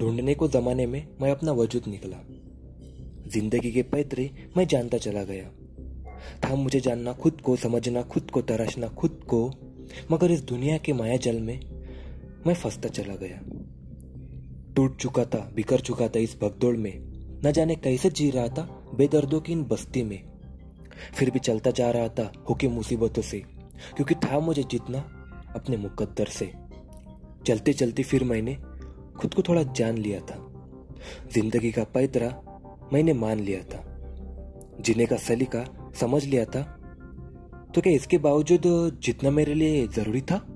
ढूँढने को जमाने में मैं अपना वजूद निकला। ज़िंदगी के पैतरे मैं जानता चला गया। था मुझे जानना, खुद को समझना, खुद को तराशना, खुद को। मगर इस दुनिया के माया जल में मैं फंसता चला गया। टूट चुका था, बिखर चुका था इस भगदौड़ में। न जाने कैसे जी रहा था बेदर्दों की इन बस्ती में। फिर भी चलता जा रहा था होके मुसीबतों से, क्योंकि था मुझे जितना अपने मुकद्दर से। चलते चलते फिर मैंने खुद को थोड़ा जान लिया था। ज़िंदगी का पैतरा मैंने मान लिया था। जीने का सलीका समझ लिया था। तो क्या इसके बावजूद जितना मेरे लिए ज़रूरी था?